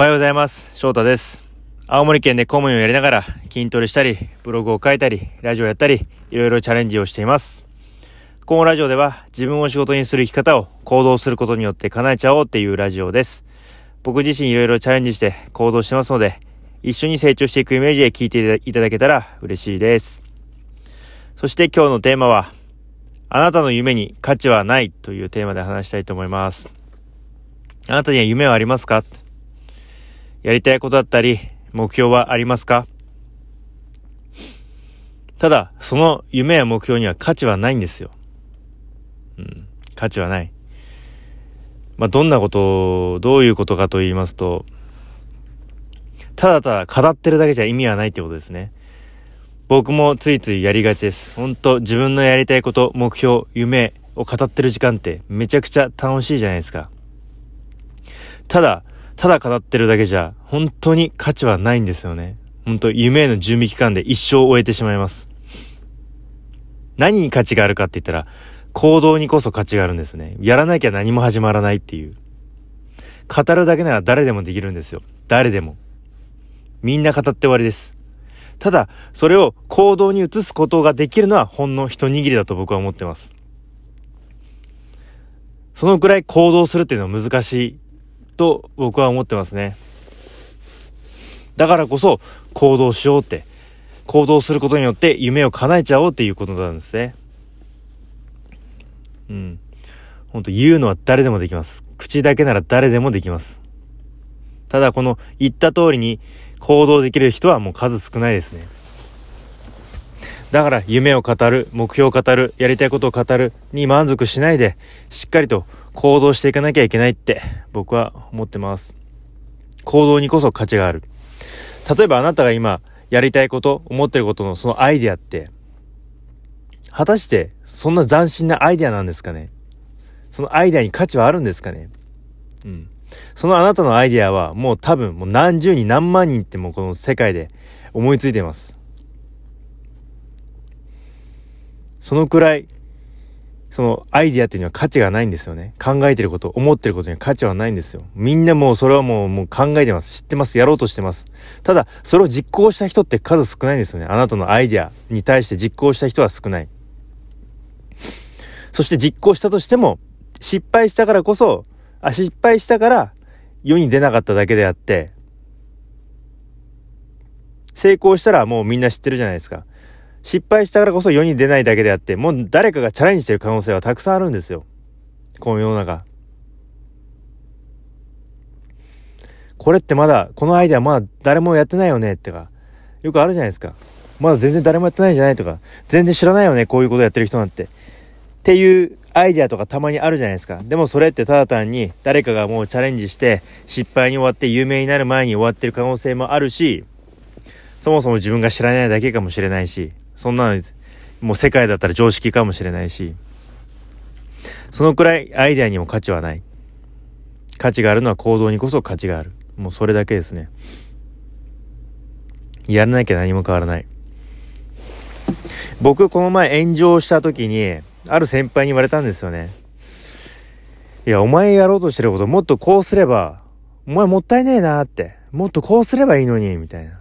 おはようございます。翔太です。青森県で公務員をやりながら筋トレしたり、ブログを書いたり、ラジオやったり、いろいろチャレンジをしています。このラジオでは自分を仕事にする生き方を行動することによって叶えちゃおうっていうラジオです。僕自身いろいろチャレンジして行動してますので、一緒に成長していくイメージで聞いていただけたら嬉しいです。そして今日のテーマは、あなたの夢に価値はないというテーマで話したいと思います。あなたには夢はありますか？やりたいことだったり、目標はありますか？ただ、その夢や目標には価値はないんですよ。うん、価値はない。まあ、どんなことを、どういうことかと言いますと、ただただ語ってるだけじゃ意味はないってことですね。僕もついついやりがちです。本当自分のやりたいこと、目標、夢を語ってる時間ってめちゃくちゃ楽しいじゃないですか。ただ、ただ語ってるだけじゃ、本当に価値はないんですよね。本当夢への準備期間で一生終えてしまいます。何に価値があるかって言ったら、行動にこそ価値があるんですね。やらなきゃ何も始まらないっていう。語るだけなら誰でもできるんですよ。誰でも。みんな語って終わりです。ただ、それを行動に移すことができるのはほんの一握りだと僕は思ってます。そのくらい行動するっていうのは難しいと僕は思ってますね。だからこそ行動しようって、行動することによって夢を叶えちゃおうっていうことなんですね。うん。ほんと言うのは誰でもできます。口だけなら誰でもできます。ただこの言った通りに行動できる人はもう数少ないですね。だから夢を語る、目標を語る、やりたいことを語るに満足しないで、しっかりと行動していかなきゃいけないって僕は思ってます。行動にこそ価値がある。例えばあなたが今やりたいこと、思ってることのそのアイデアって、果たしてそんな斬新なアイデアなんですかね？そのアイデアに価値はあるんですかね？うん。そのあなたのアイデアはもう多分もう何十人何万人ってもうこの世界で思いついてます。そのくらいそのアイディアっていうのは価値がないんですよね。考えてること、思ってることには価値はないんですよ。みんなもうそれはもうもう考えてます。知ってます。やろうとしてます。ただ、それを実行した人って数少ないんですよね。あなたのアイディアに対して実行した人は少ない。そして実行したとしても、失敗したからこそ、あ、失敗したから世に出なかっただけであって、成功したらもうみんな知ってるじゃないですか。失敗したからこそ世に出ないだけであって、もう誰かがチャレンジしてる可能性はたくさんあるんですよ。この世の中。これってまだ、このアイデアまだ誰もやってないよねってか、よくあるじゃないですか。まだ全然誰もやってないんじゃないとか、全然知らないよね、こういうことやってる人なんて。っていうアイデアとかたまにあるじゃないですか。でもそれってただ単に誰かがもうチャレンジして失敗に終わって有名になる前に終わってる可能性もあるし、そもそも自分が知らないだけかもしれないし、そんなの、もう世界だったら常識かもしれないし、そのくらいアイデアにも価値はない。価値があるのは行動にこそ価値がある。もうそれだけですね。やらなきゃ何も変わらない。僕、この前炎上した時に、ある先輩に言われたんですよね。いや、お前やろうとしてることもっとこうすれば、お前もったいねえなって。もっとこうすればいいのに、みたいな。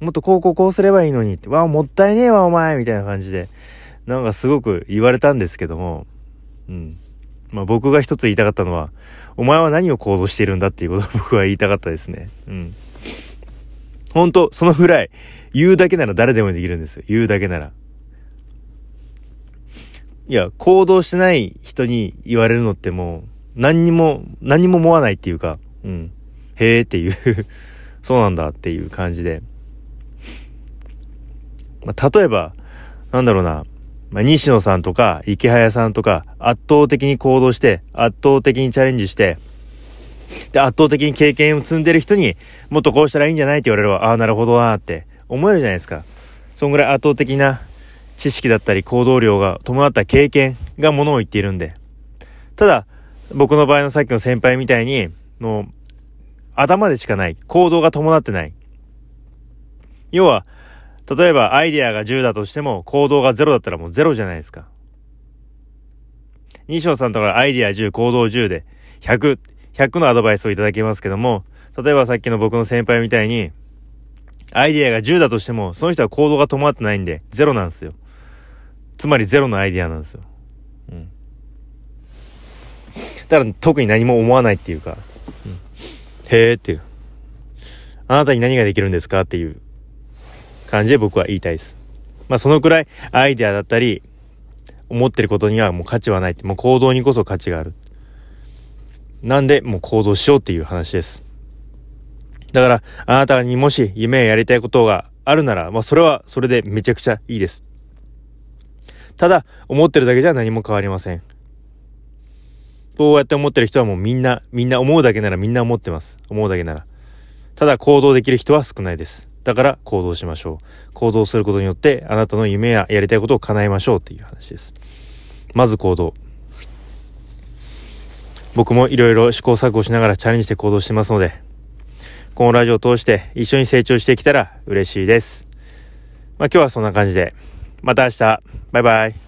もっとこうこうこうすればいいのにって、わあ、もったいねえわ、お前みたいな感じで、なんかすごく言われたんですけども、うん。まあ僕が一つ言いたかったのは、お前は何を行動しているんだっていうことを僕は言いたかったですね。うん。本当そのぐらい、言うだけなら誰でもできるんですよ。言うだけなら。いや、行動してない人に言われるのってもう、何にも、何も思わないっていうか、うん。へえっていう そうなんだっていう感じで。まあ、例えば、なんだろうな、まあ、西野さんとか池早さんとか圧倒的に行動して圧倒的にチャレンジしてで圧倒的に経験を積んでる人にもっとこうしたらいいんじゃないって言われればああなるほどなって思えるじゃないですか。そんぐらい圧倒的な知識だったり行動量が伴った経験がものを言っているんで。ただ僕の場合のさっきの先輩みたいにもう頭でしかない行動が伴ってない。要は例えばアイデアが10だとしても行動が0だったらもう0じゃないですか。西野さんとかアイデア10、行動10で100、100のアドバイスをいただきますけども、例えばさっきの僕の先輩みたいに、アイディアが10だとしても、その人は行動が伴ってないんで、ゼロなんですよ。つまりゼロのアイディアなんですよ。うん。だから特に何も思わないっていうか、うん、へーっていう。あなたに何ができるんですかっていう感じで僕は言いたいです。まあそのくらいアイデアだったり、思ってることにはもう価値はないって、もう行動にこそ価値がある。なんで、もう行動しようっていう話です。だから、あなたにもし夢やりたいことがあるなら、まあそれはそれでめちゃくちゃいいです。ただ、思ってるだけじゃ何も変わりません。こうやって思ってる人はもうみんな、みんな思うだけならみんな思ってます。思うだけなら。ただ行動できる人は少ないです。だから行動しましょう。行動することによってあなたの夢ややりたいことを叶えましょうっていう話です。まず行動。僕もいろいろ試行錯誤しながらチャレンジして行動してますので、このラジオを通して一緒に成長してきたら嬉しいです。まあ今日はそんな感じで、また明日、バイバイ。